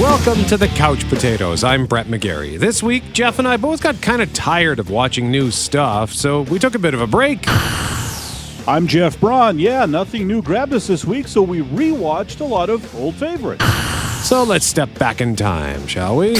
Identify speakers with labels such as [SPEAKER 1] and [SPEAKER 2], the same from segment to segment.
[SPEAKER 1] Welcome to the Couch Potatoes. I'm Brett McGarry. This week, Jeff and I both got kind of tired of watching new stuff, so we took a bit of a break.
[SPEAKER 2] I'm Jeff Braun. Yeah, nothing new grabbed us this week, so we rewatched a lot of old favorites.
[SPEAKER 1] So let's step back in time, shall we?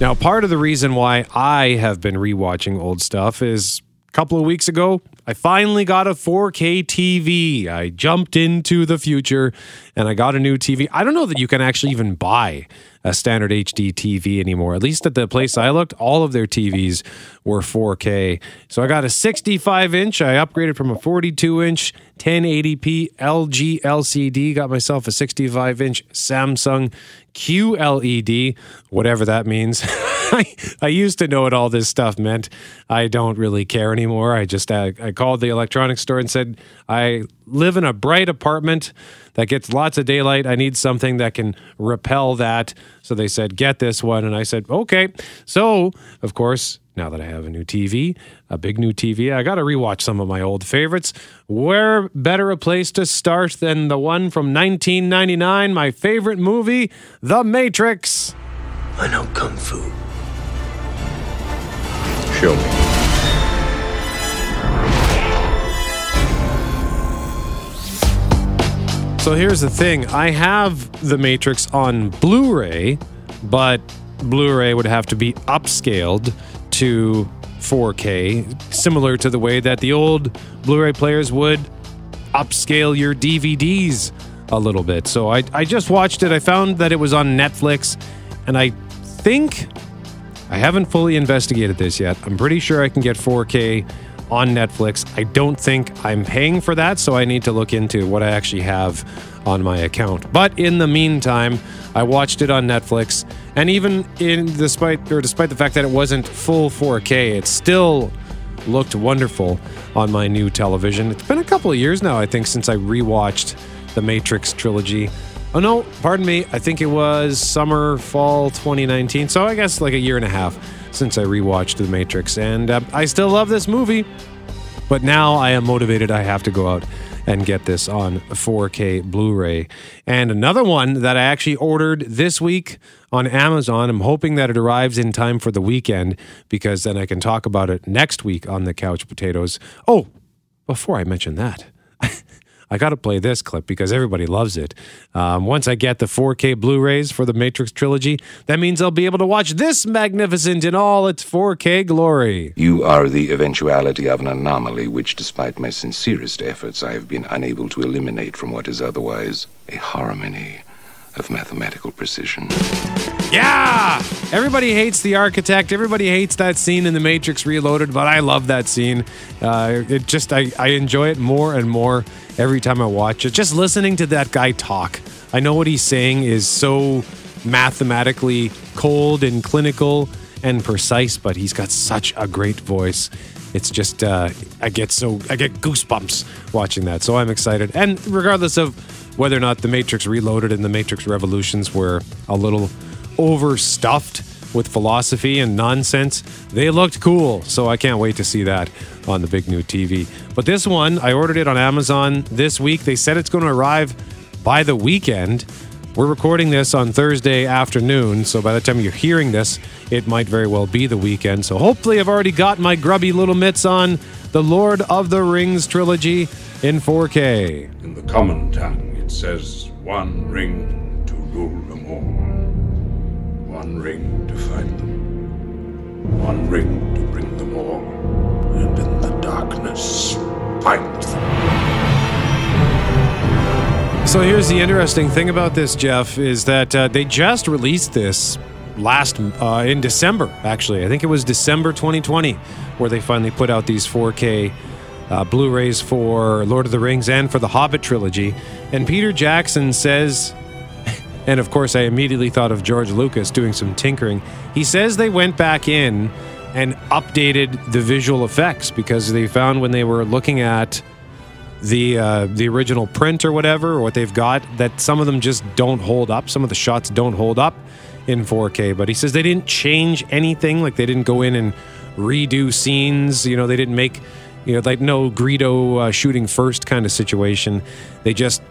[SPEAKER 1] Now, part of the reason why I have been rewatching old stuff is a couple of weeks ago, I finally got a 4K TV. I jumped into the future and I got a new TV. I don't know that you can actually even buy a standard HD TV anymore. At least at the place I looked, all of their TVs were 4K. So I got a 65 inch. I upgraded from a 42 inch 1080p LG LCD. Got myself a 65 inch Samsung QLED, whatever that means. I, I used to know what all this stuff meant. I don't really care anymore. I just uh, I called the electronics store and said I live in a bright apartment that gets lots of daylight. I need something that can repel that. So they said, "Get this one," and I said, "Okay." So of course, now that I have a new TV, a big new TV, I got to rewatch some of my old favorites. Where better a place to start than the one from 1999, my favorite movie, The Matrix.
[SPEAKER 3] I know Kung Fu.
[SPEAKER 4] Show me.
[SPEAKER 1] So here's the thing I have The Matrix on Blu ray, but Blu ray would have to be upscaled to 4K, similar to the way that the old Blu ray players would upscale your DVDs a little bit. So I, I just watched it. I found that it was on Netflix, and I think I haven't fully investigated this yet. I'm pretty sure I can get 4K on Netflix. I don't think I'm paying for that, so I need to look into what I actually have on my account. But in the meantime, I watched it on Netflix, and even in despite or despite the fact that it wasn't full 4K, it still looked wonderful on my new television. It's been a couple of years now, I think, since I rewatched the Matrix trilogy. Oh no, pardon me. I think it was summer, fall 2019. So I guess like a year and a half since I rewatched The Matrix. And uh, I still love this movie, but now I am motivated. I have to go out and get this on 4K Blu ray. And another one that I actually ordered this week on Amazon. I'm hoping that it arrives in time for the weekend because then I can talk about it next week on the Couch Potatoes. Oh, before I mention that, I got to play this clip because everybody loves it. Um, once I get the 4K Blu rays for the Matrix trilogy, that means I'll be able to watch this magnificent in all its 4K glory.
[SPEAKER 4] You are the eventuality of an anomaly which, despite my sincerest efforts, I have been unable to eliminate from what is otherwise a harmony of mathematical precision.
[SPEAKER 1] Yeah! Everybody hates the architect. Everybody hates that scene in The Matrix Reloaded, but I love that scene. Uh, it just, I, I enjoy it more and more every time I watch it. Just listening to that guy talk. I know what he's saying is so mathematically cold and clinical and precise, but he's got such a great voice. It's just, uh, I get so, I get goosebumps watching that. So I'm excited. And regardless of whether or not The Matrix Reloaded and The Matrix Revolutions were a little overstuffed with philosophy and nonsense, they looked cool. So I can't wait to see that on the big new TV. But this one, I ordered it on Amazon this week. They said it's going to arrive by the weekend. We're recording this on Thursday afternoon, so by the time you're hearing this, it might very well be the weekend. So hopefully, I've already got my grubby little mitts on the Lord of the Rings trilogy in 4K.
[SPEAKER 5] In the common tongue, it says one ring to rule them all, one ring to fight them, one ring to bring them all, and in the darkness, fight them.
[SPEAKER 1] So here's the interesting thing about this, Jeff, is that uh, they just released this last uh, in December. Actually, I think it was December 2020 where they finally put out these 4K uh, Blu-rays for Lord of the Rings and for the Hobbit trilogy. And Peter Jackson says, and of course, I immediately thought of George Lucas doing some tinkering. He says they went back in and updated the visual effects because they found when they were looking at the uh, the original print or whatever, or what they've got, that some of them just don't hold up. Some of the shots don't hold up in 4K. But he says they didn't change anything. Like they didn't go in and redo scenes. You know, they didn't make you know like no Greedo uh, shooting first kind of situation. They just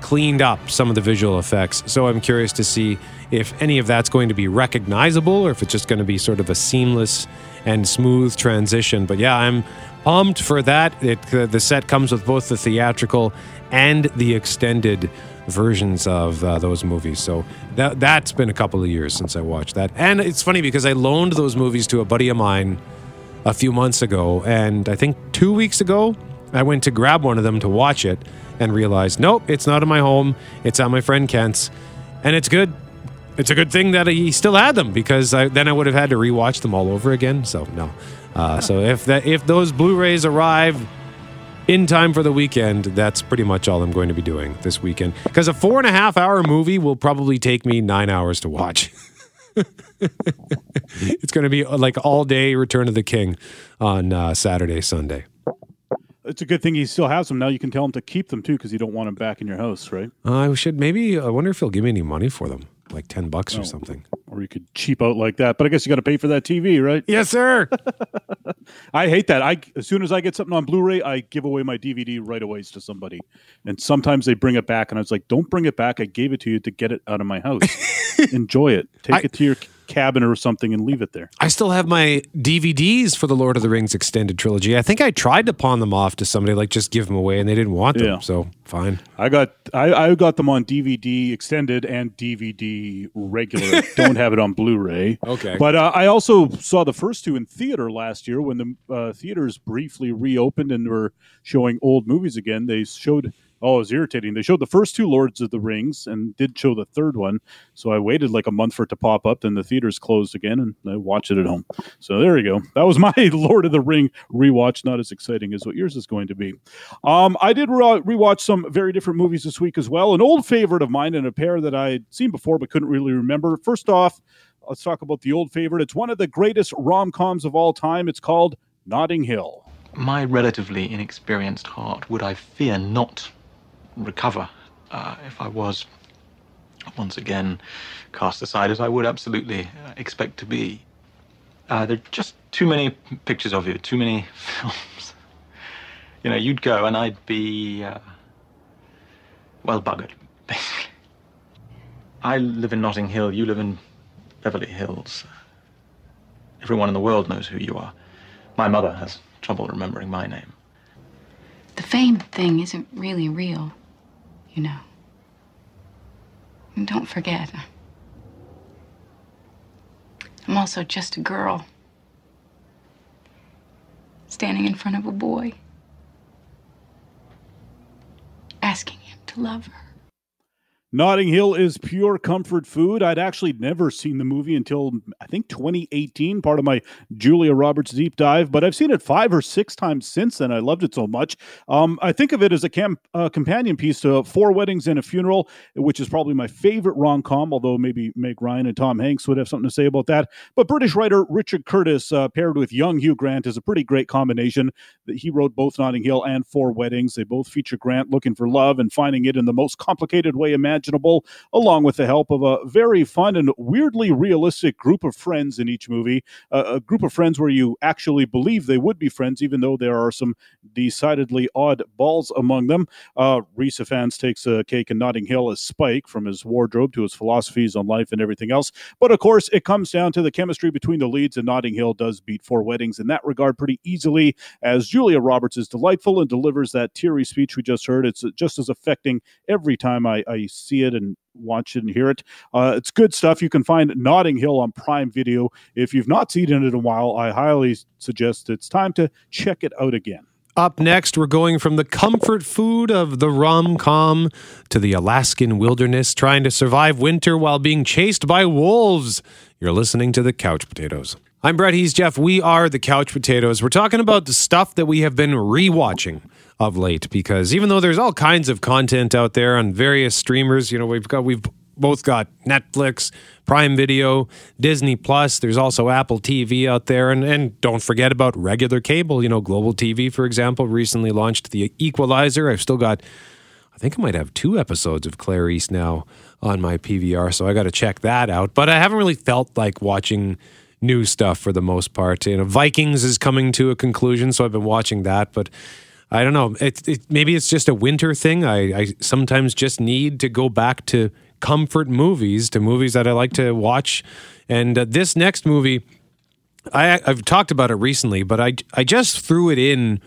[SPEAKER 1] cleaned up some of the visual effects. So I'm curious to see if any of that's going to be recognizable or if it's just going to be sort of a seamless and smooth transition. But yeah, I'm pumped for that. It, uh, the set comes with both the theatrical and the extended versions of uh, those movies. So that that's been a couple of years since I watched that. And it's funny because I loaned those movies to a buddy of mine a few months ago, and I think two weeks ago I went to grab one of them to watch it and realized, nope, it's not in my home. It's at my friend Kent's, and it's good. It's a good thing that he still had them because I, then I would have had to rewatch them all over again. So no. Uh, so if that if those Blu-rays arrive in time for the weekend, that's pretty much all I'm going to be doing this weekend. Because a four and a half hour movie will probably take me nine hours to watch. it's going to be uh, like all day Return of the King on uh, Saturday, Sunday.
[SPEAKER 2] It's a good thing he still has them. Now you can tell him to keep them too because you don't want them back in your house, right?
[SPEAKER 1] I should maybe. I wonder if he'll give me any money for them, like ten bucks or oh. something.
[SPEAKER 2] Or you could cheap out like that. But I guess you got to pay for that TV, right?
[SPEAKER 1] Yes, sir.
[SPEAKER 2] I hate that. I as soon as I get something on Blu-ray, I give away my DVD right away to somebody. And sometimes they bring it back, and I was like, "Don't bring it back. I gave it to you to get it out of my house. Enjoy it. Take
[SPEAKER 1] I-
[SPEAKER 2] it to your cabin or something and leave it there."
[SPEAKER 1] I still have my DVDs for the Lord of the Rings extended trilogy. I think I tried to pawn them off to somebody, like just give them away, and they didn't want them.
[SPEAKER 2] Yeah.
[SPEAKER 1] So fine.
[SPEAKER 2] I got I, I got them on DVD extended and DVD regular. Don't have it on Blu-ray.
[SPEAKER 1] Okay.
[SPEAKER 2] But uh, I also saw the first two in theater last year when the uh, theaters briefly reopened and were showing old movies again. They showed oh, it was irritating. They showed the first two Lords of the Rings and did show the third one. So I waited like a month for it to pop up. Then the theaters closed again, and I watched it at home. So there you go. That was my Lord of the Ring rewatch. Not as exciting as what yours is going to be. Um, I did re- rewatch some very different movies this week as well. An old favorite of mine and a pair that I'd seen before but couldn't really remember. First off, let's talk about the old favorite. It's one of the greatest rom coms of all time. It's called Notting Hill.
[SPEAKER 6] My relatively inexperienced heart would, I fear, not recover uh, if I was once again cast aside as I would absolutely uh, expect to be. Uh, there are just too many pictures of you, too many films. You know, you'd go and I'd be, uh, well, buggered, basically. I live in Notting Hill, you live in Beverly Hills. Everyone in the world knows who you are. My mother has trouble remembering my name.
[SPEAKER 7] The fame thing isn't really real, you know. And don't forget, I'm also just a girl standing in front of a boy, asking him to love her.
[SPEAKER 2] Notting Hill is pure comfort food. I'd actually never seen the movie until I think 2018, part of my Julia Roberts deep dive, but I've seen it five or six times since then. I loved it so much. Um, I think of it as a cam- uh, companion piece to Four Weddings and a Funeral, which is probably my favorite rom com, although maybe Meg Ryan and Tom Hanks would have something to say about that. But British writer Richard Curtis, uh, paired with young Hugh Grant, is a pretty great combination. He wrote both Notting Hill and Four Weddings. They both feature Grant looking for love and finding it in the most complicated way imaginable, along with the help of a very fun and weirdly realistic group of friends in each movie. Uh, a group of friends where you actually believe they would be friends, even though there are some decidedly odd balls among them. Uh, Rhys Ifans takes a cake in Notting Hill as Spike, from his wardrobe to his philosophies on life and everything else. But of course, it comes down to the chemistry between the leads, and Notting Hill does beat Four Weddings in that regard pretty easily, as Julia Roberts is delightful and delivers that teary speech we just heard. It's just as affecting every time I, I see it and watch it and hear it. Uh, it's good stuff. You can find Notting Hill on Prime Video. If you've not seen it in a while, I highly suggest it's time to check it out again.
[SPEAKER 1] Up next, we're going from the comfort food of the rom com to the Alaskan wilderness, trying to survive winter while being chased by wolves. You're listening to the Couch Potatoes. I'm Brett. He's Jeff. We are the Couch Potatoes. We're talking about the stuff that we have been rewatching of late because even though there's all kinds of content out there on various streamers, you know, we've got we've both got Netflix, Prime Video, Disney Plus. There's also Apple TV out there, and and don't forget about regular cable. You know, Global TV, for example, recently launched the Equalizer. I've still got, I think I might have two episodes of Clarice now on my PVR, so I got to check that out. But I haven't really felt like watching new stuff for the most part. You know, Vikings is coming to a conclusion, so I've been watching that, but. I don't know. It, it, maybe it's just a winter thing. I, I sometimes just need to go back to comfort movies, to movies that I like to watch. And uh, this next movie, I, I've talked about it recently, but I, I just threw it in.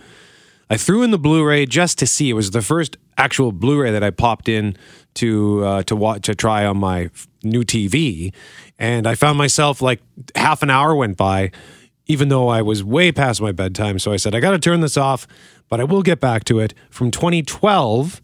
[SPEAKER 1] I threw in the Blu-ray just to see. It was the first actual Blu-ray that I popped in to uh, to watch to try on my new TV, and I found myself like half an hour went by, even though I was way past my bedtime. So I said I got to turn this off, but I will get back to it from 2012.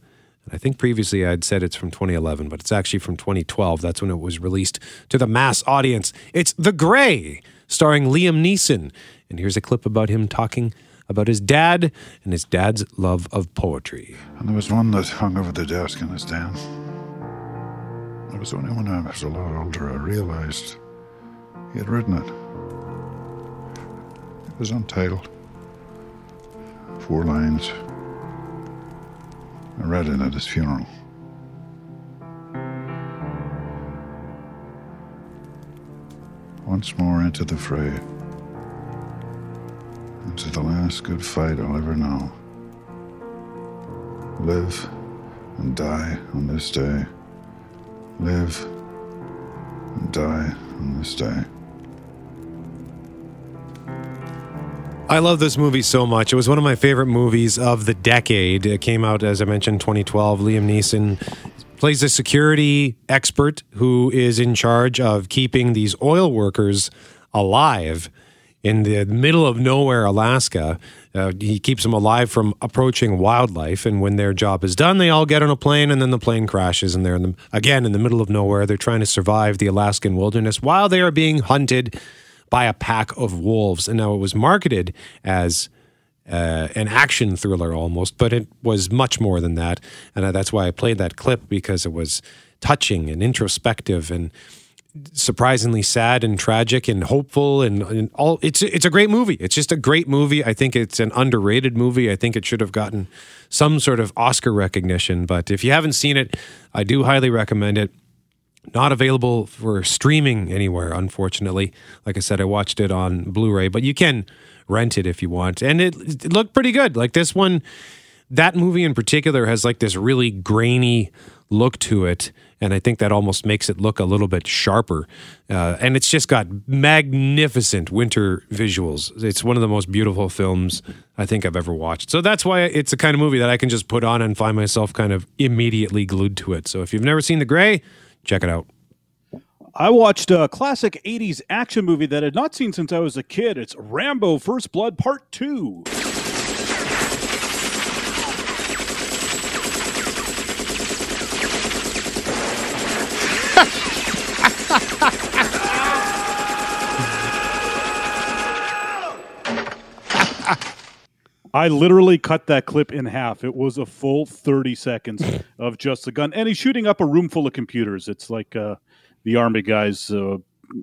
[SPEAKER 1] I think previously I'd said it's from 2011, but it's actually from 2012. That's when it was released to the mass audience. It's The Grey, starring Liam Neeson. And here's a clip about him talking about his dad and his dad's love of poetry.
[SPEAKER 8] And there was one that hung over the desk in his den. It was only when I was a lot older I realized he had written it. It was untitled. Four lines. I read it at his funeral. Once more into the fray. Into the last good fight I'll ever know. Live and die on this day. Live and die on this day.
[SPEAKER 1] I love this movie so much. It was one of my favorite movies of the decade. It came out, as I mentioned, 2012. Liam Neeson plays a security expert who is in charge of keeping these oil workers alive in the middle of nowhere, Alaska. Uh, he keeps them alive from approaching wildlife. And when their job is done, they all get on a plane, and then the plane crashes, and they're in the, again in the middle of nowhere. They're trying to survive the Alaskan wilderness while they are being hunted by a pack of wolves. And now it was marketed as uh, an action thriller almost, but it was much more than that. And that's why I played that clip because it was touching and introspective and surprisingly sad and tragic and hopeful and, and, all it's it's a great movie it's just a great movie i think it's an underrated movie i think it should have gotten some sort of oscar recognition but if you haven't seen it i do highly recommend it not available for streaming anywhere, unfortunately. Like I said, I watched it on Blu ray, but you can rent it if you want. And it, it, looked pretty good. Like this one, that movie in particular has like this really grainy look to it. And I think that almost makes it look a little bit sharper. Uh, and it's just got magnificent winter visuals. It's one of the most beautiful films I think I've ever watched. So that's why it's a kind of movie that I can just put on and find myself kind of immediately glued to it. So if you've never seen The Grey, Check it out.
[SPEAKER 2] I watched a classic 80s action movie that I had not seen since I was a kid. It's Rambo First Blood Part 2. I literally cut that clip in half. It was a full 30 seconds of just the gun. And he's shooting up a room full of computers. It's like uh, the Army guys, uh,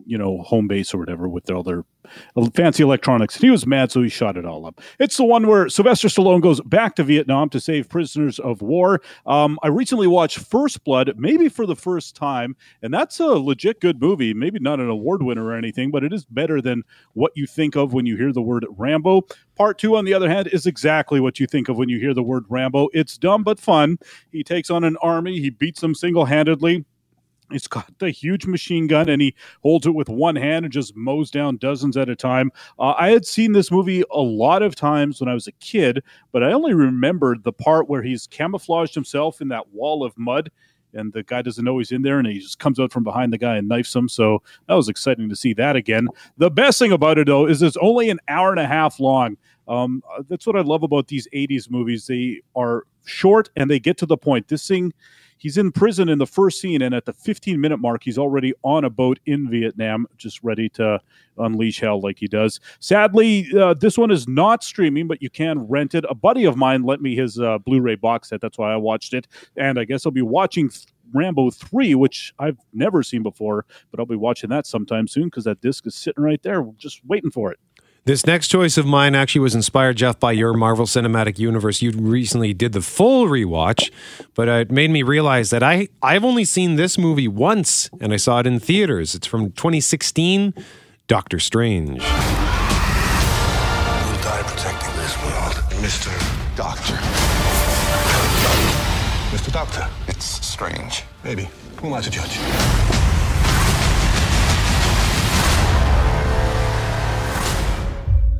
[SPEAKER 2] you know, home base or whatever with all their fancy electronics. And he was mad, so he shot it all up. It's the one where Sylvester Stallone goes back to Vietnam to save prisoners of war. Um, I recently watched First Blood, maybe for the first time, and that's a legit good movie. Maybe not an award winner or anything, but it is better than what you think of when you hear the word Rambo. Part two, on the other hand, is exactly what you think of when you hear the word Rambo. It's dumb but fun. He takes on an army, he beats them single handedly He's got the huge machine gun and he holds it with one hand and just mows down dozens at a time. Uh, I had seen this movie a lot of times when I was a kid, but I only remembered the part where he's camouflaged himself in that wall of mud and the guy doesn't know he's in there and he just comes out from behind the guy and knifes him. So that was exciting to see that again. The best thing about it, though, is it's only an hour and a half long. Um, that's what I love about these 80s movies. They are short and they get to the point. This thing He's in prison in the first scene, and at the 15 minute mark, he's already on a boat in Vietnam, just ready to unleash hell like he does. Sadly, uh, this one is not streaming, but you can rent it. A buddy of mine lent me his uh, Blu ray box set. That's why I watched it. And I guess I'll be watching. Rambo 3, which I've never seen before, but I'll be watching that sometime soon because that disc is sitting right there, just waiting for it.
[SPEAKER 1] This next choice of mine actually was inspired, Jeff, by your Marvel Cinematic Universe. You recently did the full rewatch, but uh, it made me realize that I, I've only seen this movie once, and I saw it in theaters. It's from 2016, Doctor Strange.
[SPEAKER 3] You'll die protecting this world.
[SPEAKER 9] Mr. Doctor. Mr. Doctor. It's strange. Maybe. Who am I to judge?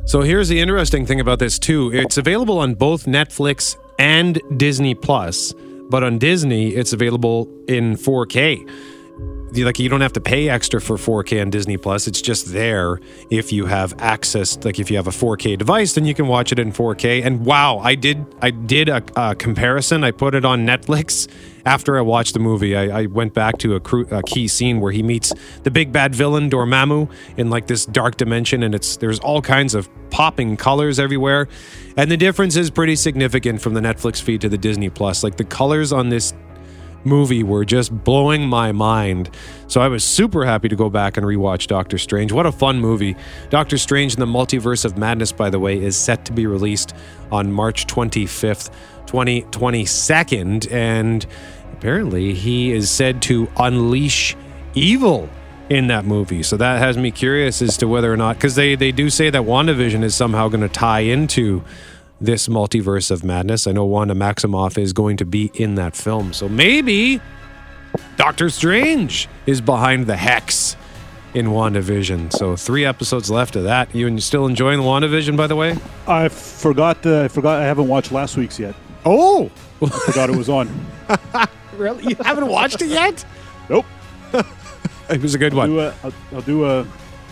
[SPEAKER 1] So here's the interesting thing about this too. It's available on both Netflix and Disney Plus, but on Disney it's available in 4K. Like you don't have to pay extra for 4K on Disney Plus. It's just there if you have access. Like if you have a 4K device, then you can watch it in 4K. And wow, I did I did a, a comparison. I put it on Netflix after I watched the movie. I, I went back to a, cru- a key scene where he meets the big bad villain Dormammu in like this dark dimension, and it's there's all kinds of popping colors everywhere, and the difference is pretty significant from the Netflix feed to the Disney Plus. Like the colors on this movie were just blowing my mind. So I was super happy to go back and rewatch Doctor Strange. What a fun movie. Doctor Strange in the Multiverse of Madness, by the way, is set to be released on March 25th, 2022. And apparently he is said to unleash evil in that movie. So that has me curious as to whether or not, because they, they do say that WandaVision is somehow going to tie into this multiverse of madness. I know Wanda Maximoff is going to be in that film. So maybe Doctor Strange is behind the hex in WandaVision. So three episodes left of that. You still enjoying the WandaVision, by the way?
[SPEAKER 2] I forgot. The, I forgot. I haven't watched last week's yet.
[SPEAKER 1] Oh,
[SPEAKER 2] I forgot it was on.
[SPEAKER 1] really? You haven't watched it yet?
[SPEAKER 2] Nope.
[SPEAKER 1] It was a good
[SPEAKER 2] I'll
[SPEAKER 1] one.
[SPEAKER 2] do a, I'll, I'll do a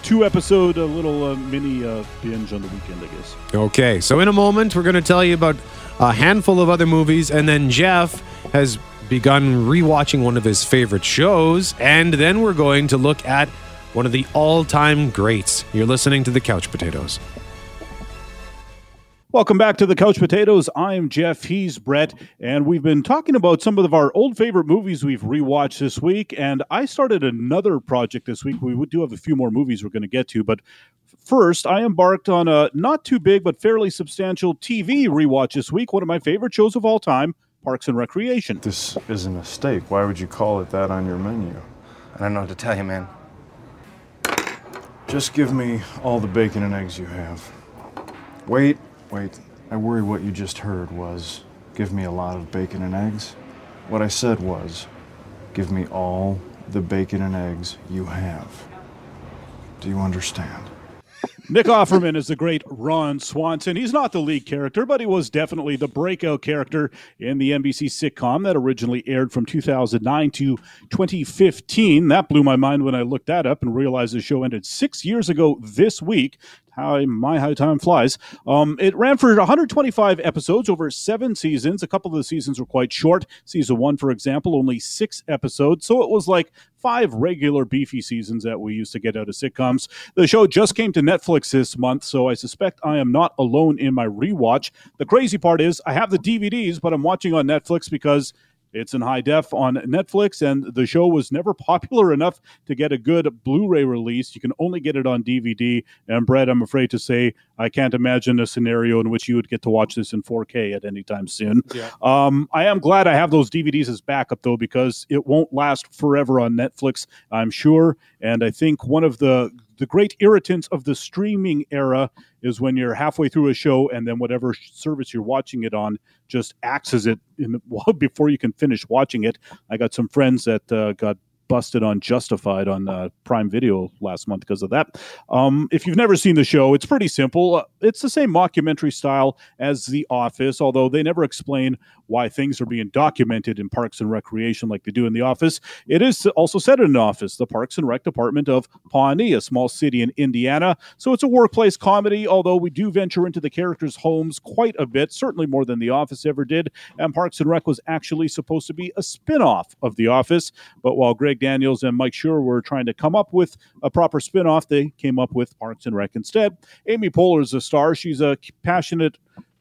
[SPEAKER 2] two episode, a little uh, mini uh, binge on the weekend, I guess.
[SPEAKER 1] Okay, so in a moment, we're going to tell you about a handful of other movies, and then Jeff has begun rewatching one of his favorite shows, and then we're going to look at one of the all time greats. You're listening to The Couch Potatoes.
[SPEAKER 2] Welcome back to the Couch Potatoes. I'm Jeff. He's Brett, and we've been talking about some of our old favorite movies we've rewatched this week. And I started another project this week. We do have a few more movies we're going to get to, but first, I embarked on a not too big but fairly substantial TV rewatch this week. One of my favorite shows of all time, Parks and Recreation.
[SPEAKER 10] This is a mistake. Why would you call it that on your menu?
[SPEAKER 3] I don't know what to tell you, man.
[SPEAKER 10] Just give me all the bacon and eggs you have. Wait, wait. I worry what you just heard was give me a lot of bacon and eggs. What I said was give me all the bacon and eggs you have. Do you understand?
[SPEAKER 2] Nick Offerman is the great Ron Swanson. He's not the lead character, but he was definitely the breakout character in the NBC sitcom that originally aired from 2009 to 2015. That blew my mind when I looked that up and realized the show ended six years ago this week. How my how time flies. Um, it ran for 125 episodes over seven seasons. A couple of the seasons were quite short. Season one, for example, only six episodes. So it was like five regular beefy seasons that we used to get out of sitcoms. The show just came to Netflix this month, so I suspect I am not alone in my rewatch. The crazy part is I have the DVDs, but I'm watching on Netflix because it's in high def on Netflix, and the show was never popular enough to get a good Blu ray release. You can only get it on DVD. And, Brett, I'm afraid to say I can't imagine a scenario in which you would get to watch this in 4K at any time soon.
[SPEAKER 1] Yeah.
[SPEAKER 2] Um, I am glad I have those DVDs as backup, though, because it won't last forever on Netflix, I'm sure. And I think one of the the great irritants of the streaming era is when you're halfway through a show and then whatever service you're watching it on just axes it in well, before you can finish watching it. I got some friends that uh, got busted on Justified on uh, Prime Video last month because of that. Um, if you've never seen the show, it's pretty simple. Uh, it's the same mockumentary style as The Office, although they never explain why things are being documented in Parks and Recreation like they do in The Office. It is also set in an office, the Parks and Rec Department of Pawnee, a small city in Indiana. So it's a workplace comedy, although we do venture into the characters' homes quite a bit, certainly more than The Office ever did. And Parks and Rec was actually supposed to be a spin off of The Office. But while Greg Daniels and Mike Schur were trying to come up with a proper spin off, they came up with Parks and Rec instead. Amy Poehler is a star. She's a passionate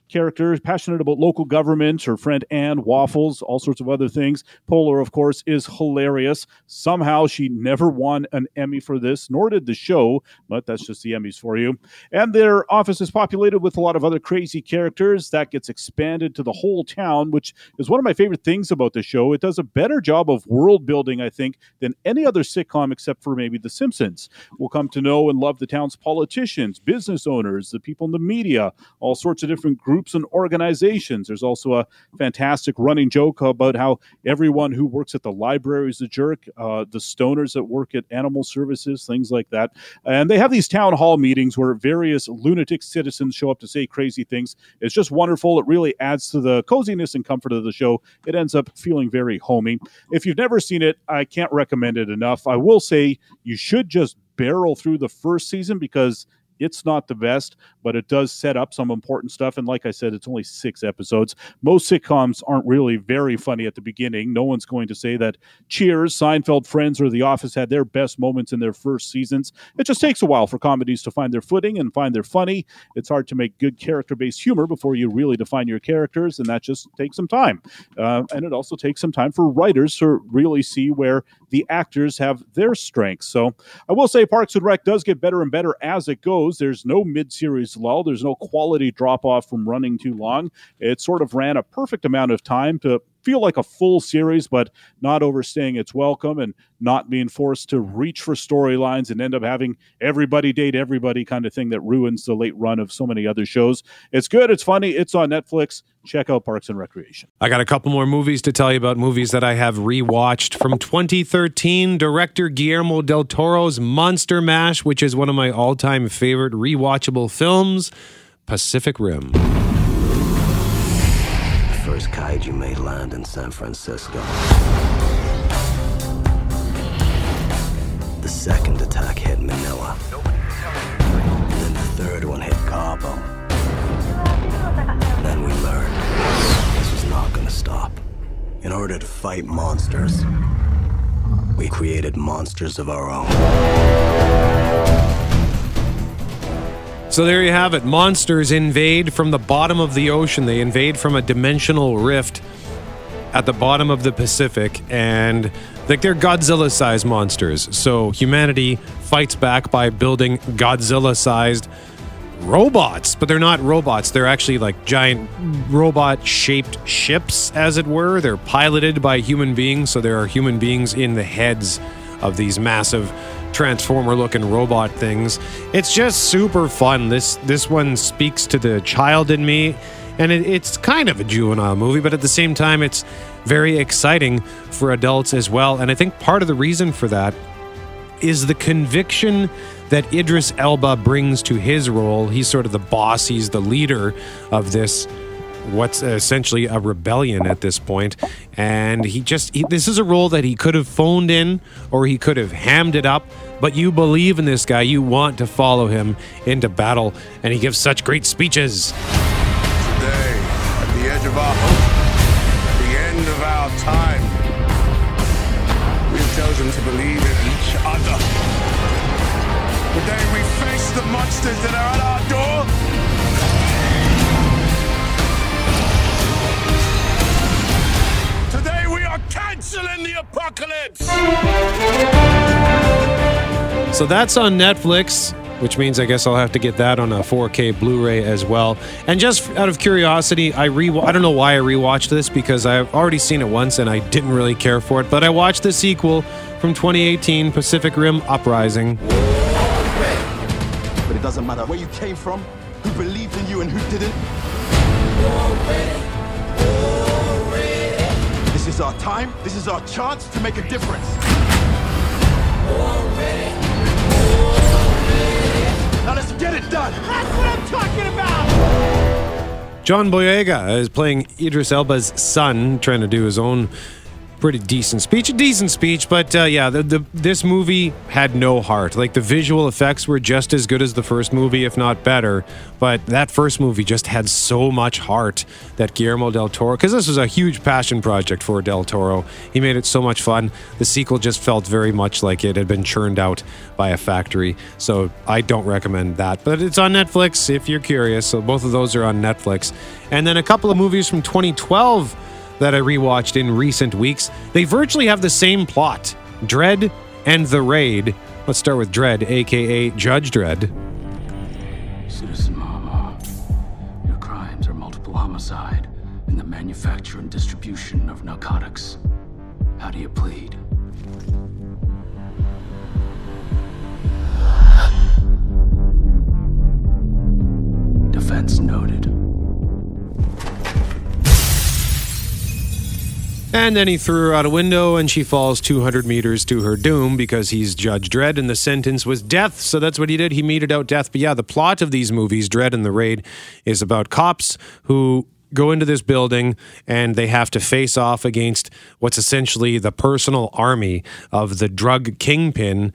[SPEAKER 2] character, passionate about local government. Her friend Ann Waffles, all sorts of other things. Poehler, of course, is hilarious. Somehow she never won an Emmy for this, nor did the show, but that's just the Emmys for you. And their office is populated with a lot of other crazy characters. That gets expanded to the whole town, which is one of my favorite things about the show. It does a better job of world building, I think, than any other sitcom except for maybe The Simpsons. We'll come to know and love the town's politicians, business owners, the people in the media, all sorts of different groups groups and organizations. There's also a fantastic running joke about how everyone who works at the library is a jerk, uh, the stoners that work at animal services, things like that. And they have these town hall meetings where various lunatic citizens show up to say crazy things. It's just wonderful. It really adds to the coziness and comfort of the show. It ends up feeling very homey. If you've never seen it, I can't recommend it enough. I will say you should just barrel through the first season because it's not the best, but it does set up some important stuff. And like I said, it's only six episodes. Most sitcoms aren't really very funny at the beginning. No one's going to say that Cheers, Seinfeld, Friends, or The Office had their best moments in their first seasons. It just takes a while for comedies to find their footing and find their funny. It's hard to make good character based humor before you really define your characters, and that just takes some time. Uh, and it also takes some time for writers to really see where the actors have their strengths. So I will say Parks and Rec does get better and better as it goes. There's no mid series lull, there's no quality drop off from running too long. It sort of ran a perfect amount of time to feel like a full series, but not overstaying its welcome and not being forced to reach for storylines and end up having everybody date everybody kind of thing that ruins the late run of so many other shows. It's good, it's funny, it's on Netflix. Check out Parks and Recreation.
[SPEAKER 1] I got a couple more movies to tell you about movies that I have rewatched from 2013. Director Guillermo del Toro's Monster Mash, which is one of my all time favorite rewatchable films, Pacific Rim.
[SPEAKER 11] First kaiju made land in San Francisco. The second attack hit Manila. And then the third one hit Cabo. Then we learned this was not gonna stop. In order to fight monsters, we created monsters of our own.
[SPEAKER 1] So there you have it. Monsters invade from the bottom of the ocean. They invade from a dimensional rift at the bottom of the Pacific, and like they're Godzilla-sized monsters. So humanity fights back by building Godzilla-sized robots, but they're not robots. They're actually like giant robot-shaped ships, as it were. They're piloted by human beings, so there are human beings in the heads of these massive transformer looking robot things. It's just super fun. This this one speaks to the child in me and it, it's kind of a juvenile movie, but at the same time it's very exciting for adults as well. And I think part of the reason for that is the conviction that Idris Elba brings to his role. He's sort of the boss, he's the leader of this what's essentially a rebellion at this point. And he just he, this is a role that he could have phoned in or he could have hammed it up. But you believe in this guy. You want to follow him into battle. And he gives such great speeches.
[SPEAKER 12] Today, at the edge of our hope, at the end of our time, we've chosen to believe in each other. Today we face the monsters that are at our door. Canceling the apocalypse.
[SPEAKER 1] So that's on Netflix, which means I guess I'll have to get that on a 4K Blu-ray as well. And just out of curiosity, I re I don't know why I rewatched this because I've already seen it once and I didn't really care for it, but I watched the sequel from 2018, Pacific Rim Uprising.
[SPEAKER 13] But it doesn't matter where you came from, who believed in you and who didn't. This is our time. This is our chance to make a difference. Now let's get it done. That's what I'm talking about.
[SPEAKER 1] John Boyega is playing Idris Elba's son, trying to do his own pretty decent speech. A decent speech, but uh, yeah, the, the this movie had no heart. Like the visual effects were just as good as the first movie, if not better. But that first movie just had so much heart that Guillermo del Toro, because this was a huge passion project for del Toro, he made it so much fun. The sequel just felt very much like it had been churned out by a factory. So I don't recommend that. But it's on Netflix if you're curious. So both of those are on Netflix. And then a couple of movies from 2012 that I rewatched in recent weeks. They virtually have the same plot Dredd and The Raid. Let's start with Dredd, aka Judge Dredd.
[SPEAKER 14] Citizen Ma-Ma, your crimes are multiple homicide and the manufacture and distribution of narcotics. How do you plead? Defense noted.
[SPEAKER 1] And then he threw her out a window and she falls 200 meters to her doom because he's Judge Dredd and the sentence was death. So that's what he did. He meted out death. But yeah, the plot of these movies, Dredd and the Raid, is about cops who go into this building and they have to face off against what's essentially the personal army of the drug kingpin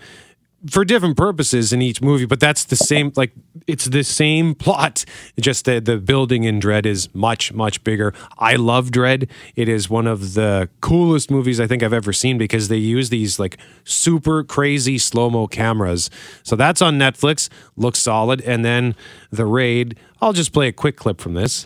[SPEAKER 1] for different purposes in each movie, but that's the same. Like it's the same plot. Just the the building in Dredd is much much bigger. I love Dredd. It is one of the coolest movies I think I've ever seen because they use these like super crazy slow mo cameras. So that's on Netflix. Looks solid. And then the Raid. I'll just play a quick clip from this.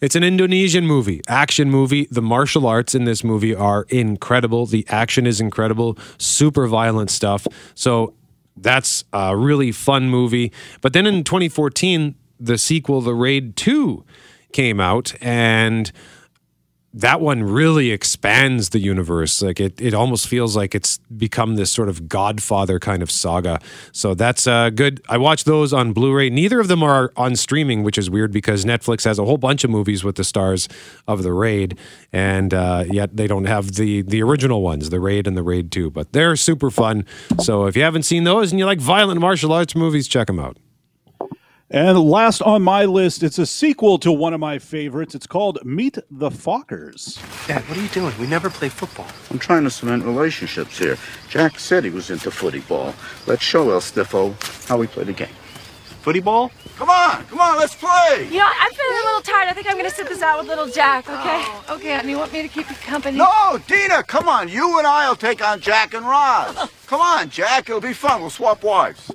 [SPEAKER 1] It's an Indonesian movie, action movie. The martial arts in this movie are incredible. The action is incredible, super violent stuff. So that's a really fun movie. But then in 2014, the sequel, The Raid 2, came out and that one really expands the universe. Like it, it almost feels like it's become this sort of Godfather kind of saga. So that's uh, good. I watched those on Blu-ray. Neither of them are on streaming, which is weird because Netflix has a whole bunch of movies with the stars of the Raid, and uh, yet they don't have the the original ones, the Raid and the Raid Two. But they're super fun. So if you haven't seen those and you like violent martial arts movies, check them out.
[SPEAKER 2] And last on my list, it's a sequel to one of my favorites. It's called Meet the Fockers.
[SPEAKER 15] Dad, what are you doing? We never play football. I'm trying to cement relationships here. Jack said he was into footy ball. Let's show El Stiffo how we play the game. Footy ball? Come on, come on, let's play.
[SPEAKER 16] You know, I'm feeling a little tired. I think I'm going to sit this out with little Jack, okay?
[SPEAKER 17] Oh, okay, and you want me to keep you company?
[SPEAKER 15] No, Dina, come on. You and I will take on Jack and Roz. come on, Jack. It'll be fun. We'll swap wives.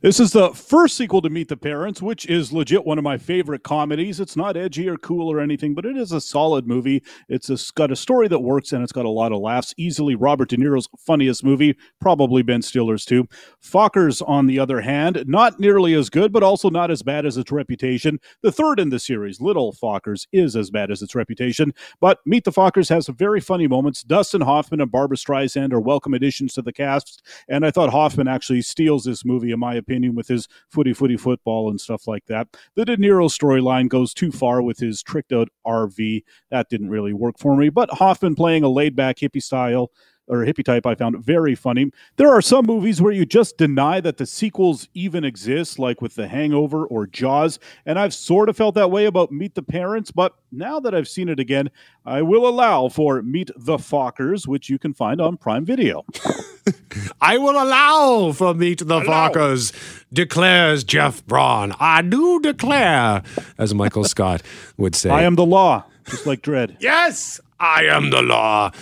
[SPEAKER 2] This is the first sequel to Meet the Parents, which is legit one of my favorite comedies. It's not edgy or cool or anything, but it is a solid movie. It's, a, it's got a story that works and it's got a lot of laughs. Easily Robert De Niro's funniest movie, probably Ben Stiller's too. Fockers, on the other hand, not nearly as good, but also not as bad as its reputation. The third in the series, Little Fockers, is as bad as its reputation, but Meet the Fockers has some very funny moments. Dustin Hoffman and Barbra Streisand are welcome additions to the cast, and I thought Hoffman actually steals this movie, in my opinion opinion with his footy footy football and stuff like that. The De Niro storyline goes too far with his tricked out RV. That didn't really work for me. But Hoffman playing a laid back hippie style or hippie type I found very funny. There are some movies where you just deny that the sequels even exist, like with The Hangover or Jaws, and I've sort of felt that way about Meet the Parents, but now that I've seen it again, I will allow for Meet the Fockers, which you can find on Prime Video.
[SPEAKER 1] I will allow for Meet the
[SPEAKER 2] Allow.
[SPEAKER 1] Fockers, declares Jeff Braun. I do declare, as Michael Scott would say.
[SPEAKER 2] I am the law, just like Dredd.
[SPEAKER 1] Yes, I am the law.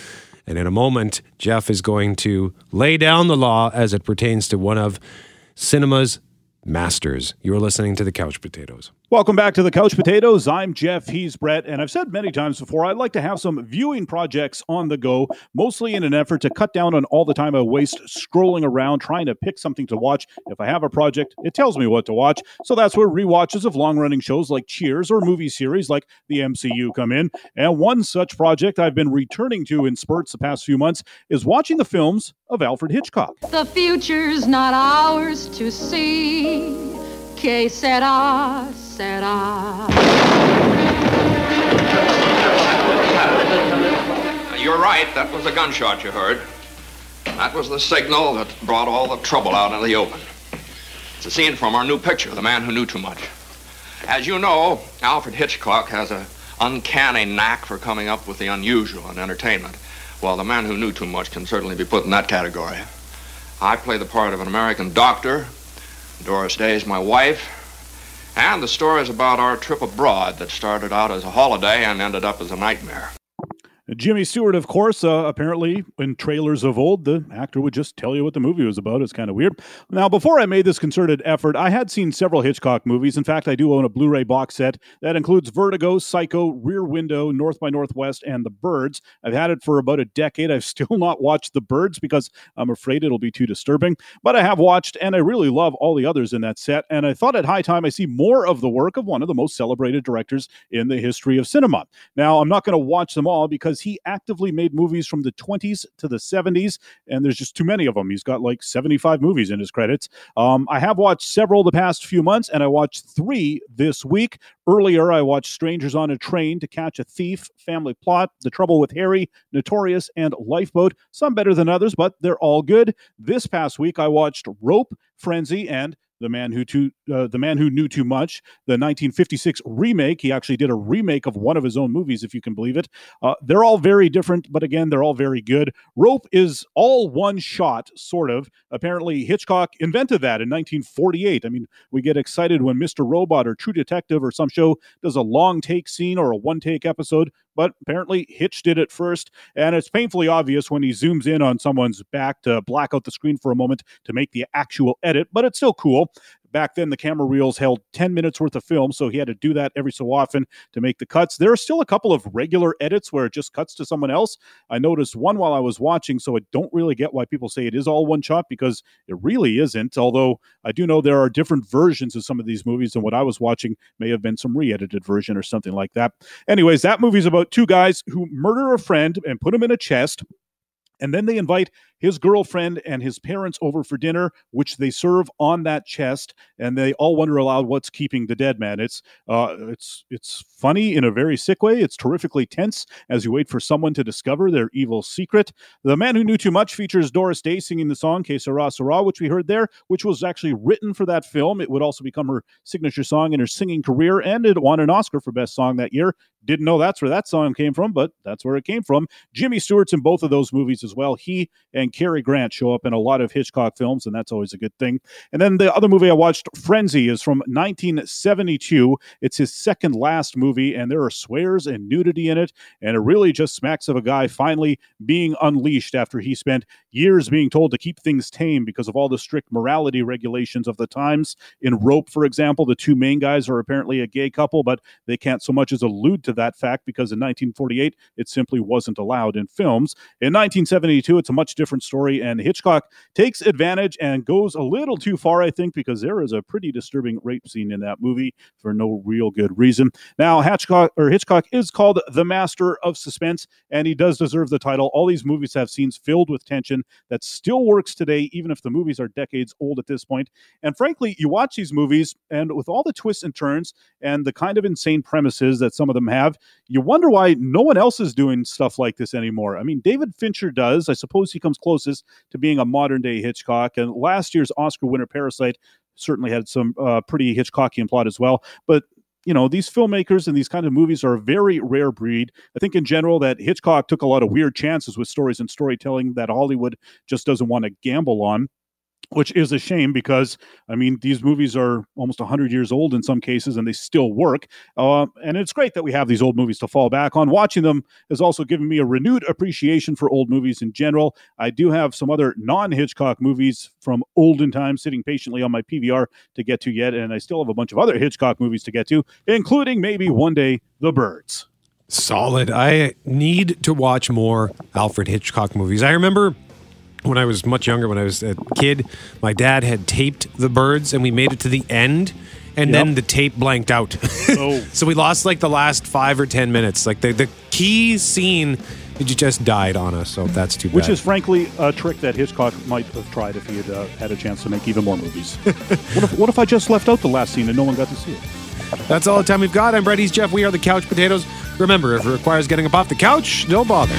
[SPEAKER 1] And in a moment, Jeff is going to lay down the law as it pertains to one of cinema's masters. You're listening to the Couch Potatoes.
[SPEAKER 2] Welcome back to the Couch Potatoes. I'm Jeff. He's Brett. And I've said many times before, I'd like to have some viewing projects on the go, mostly in an effort to cut down on all the time I waste scrolling around trying to pick something to watch. If I have a project, it tells me what to watch. So that's where rewatches of long running shows like Cheers or movie series like the MCU come in. And one such project I've been returning to in spurts the past few months is watching the films of Alfred Hitchcock.
[SPEAKER 18] The future's not ours to see. Que sera, sera.
[SPEAKER 19] Uh, you're right, that was a gunshot you heard. That was the signal that brought all the trouble out into the open. It's a scene from our new picture, The Man Who Knew Too Much. As you know, Alfred Hitchcock has an uncanny knack for coming up with the unusual in entertainment. Well, The Man Who Knew Too Much can certainly be put in that category. I play the part of an American doctor. Doris Day is my wife. And the story is about our trip abroad that started out as a holiday and ended up as a nightmare.
[SPEAKER 2] Jimmy Stewart, of course, uh, apparently in trailers of old, the actor would just tell you what the movie was about. It's kind of weird. Now, before I made this concerted effort, I had seen several Hitchcock movies. In fact, I do own a Blu ray box set that includes Vertigo, Psycho, Rear Window, North by Northwest, and The Birds. I've had it for about a decade. I've still not watched The Birds because I'm afraid it'll be too disturbing. But I have watched, and I really love all the others in that set. And I thought at high time I see more of the work of one of the most celebrated directors in the history of cinema. Now, I'm not going to watch them all because he actively made movies from the 20s to the 70s, and there's just too many of them. He's got like 75 movies in his credits. Um, I have watched several the past few months, and I watched three this week. Earlier, I watched Strangers on a Train to Catch a Thief, Family Plot, The Trouble with Harry, Notorious, and Lifeboat. Some better than others, but they're all good. This past week, I watched Rope, Frenzy, and the man who too, uh, the man who knew too much, the 1956 remake. He actually did a remake of one of his own movies, if you can believe it. Uh, they're all very different, but again, they're all very good. Rope is all one shot, sort of. Apparently, Hitchcock invented that in 1948. I mean, we get excited when Mr. Robot or True Detective or some show does a long take scene or a one take episode but apparently Hitch did it first. And it's painfully obvious when he zooms in on someone's back to black out the screen for a moment to make the actual edit, but it's still cool. Back then, the camera reels held 10 minutes worth of film, so he had to do that every so often to make the cuts. There are still a couple of regular edits where it just cuts to someone else. I noticed one while I was watching, so I don't really get why people say it is all one shot because it really isn't. Although I do know there are different versions of some of these movies, and what I was watching may have been some re edited version or something like that. Anyways, that movie's about two guys who murder a friend and put him in a chest. And then they invite his girlfriend and his parents over for dinner, which they serve on that chest, and they all wonder aloud what's keeping the dead man. It's uh, it's it's funny in a very sick way. It's terrifically tense as you wait for someone to discover their evil secret. The Man Who Knew Too Much features Doris Day singing the song "Que Sera Sera," which we heard there, which was actually written for that film. It would also become her signature song in her singing career, and it won an Oscar for Best Song that year. Didn't know that's where that song came from, but that's where it came from. Jimmy Stewart's in both of those movies as well. He and Cary Grant show up in a lot of Hitchcock films, and that's always a good thing. And then the other movie I watched, Frenzy, is from 1972. It's his second last movie, and there are swears and nudity in it, and it really just smacks of a guy finally being unleashed after he spent years being told to keep things tame because of all the strict morality regulations of the times. In Rope, for example, the two main guys are apparently a gay couple, but they can't so much as allude to that fact because in 1948 it simply wasn't allowed in films. In 1972, it's a much different story, and Hitchcock takes advantage and goes a little too far, I think, because there is a pretty disturbing rape scene in that movie for no real good reason. Now, Hitchcock or Hitchcock is called the master of suspense, and he does deserve the title. All these movies have scenes filled with tension that still works today, even if the movies are decades old at this point. And frankly, you watch these movies, and with all the twists and turns and the kind of insane premises that some of them have, you wonder why no one else is doing stuff like this anymore. I mean, David Fincher does. I suppose he comes closest to being a modern day Hitchcock. And last year's Oscar winner, Parasite, certainly had some uh, pretty Hitchcockian plot as well. But you know these filmmakers and these kind of movies are a very rare breed i think in general that hitchcock took a lot of weird chances with stories and storytelling that hollywood just doesn't want to gamble on which is a shame because I mean these movies are almost 100 years old in some cases and they still work. Uh, and it's great that we have these old movies to fall back on. Watching them has also given me a renewed appreciation for old movies in general. I do have some other non-Hitchcock movies from olden times sitting patiently on my PVR to get to yet, and I still have a bunch of other Hitchcock movies to get to, including maybe one day The Birds.
[SPEAKER 1] Solid. I need to watch more Alfred Hitchcock movies. I remember when I was much younger, when I was a kid, my dad had taped the birds and we made it to the end and
[SPEAKER 2] Yep.
[SPEAKER 1] then the tape blanked out.
[SPEAKER 2] Oh.
[SPEAKER 1] so we lost like the last five or 10 minutes. Like the, the key scene, it just died on us. So that's too bad.
[SPEAKER 2] Which is frankly a trick that Hitchcock might have tried if he had uh, had a chance to make even more movies. what, if, what if I just left out the last scene and no one got to see it?
[SPEAKER 1] That's all the time we've got. I'm Brett. He's Jeff. We are the Couch Potatoes. Remember, if it requires getting up off the couch, don't bother.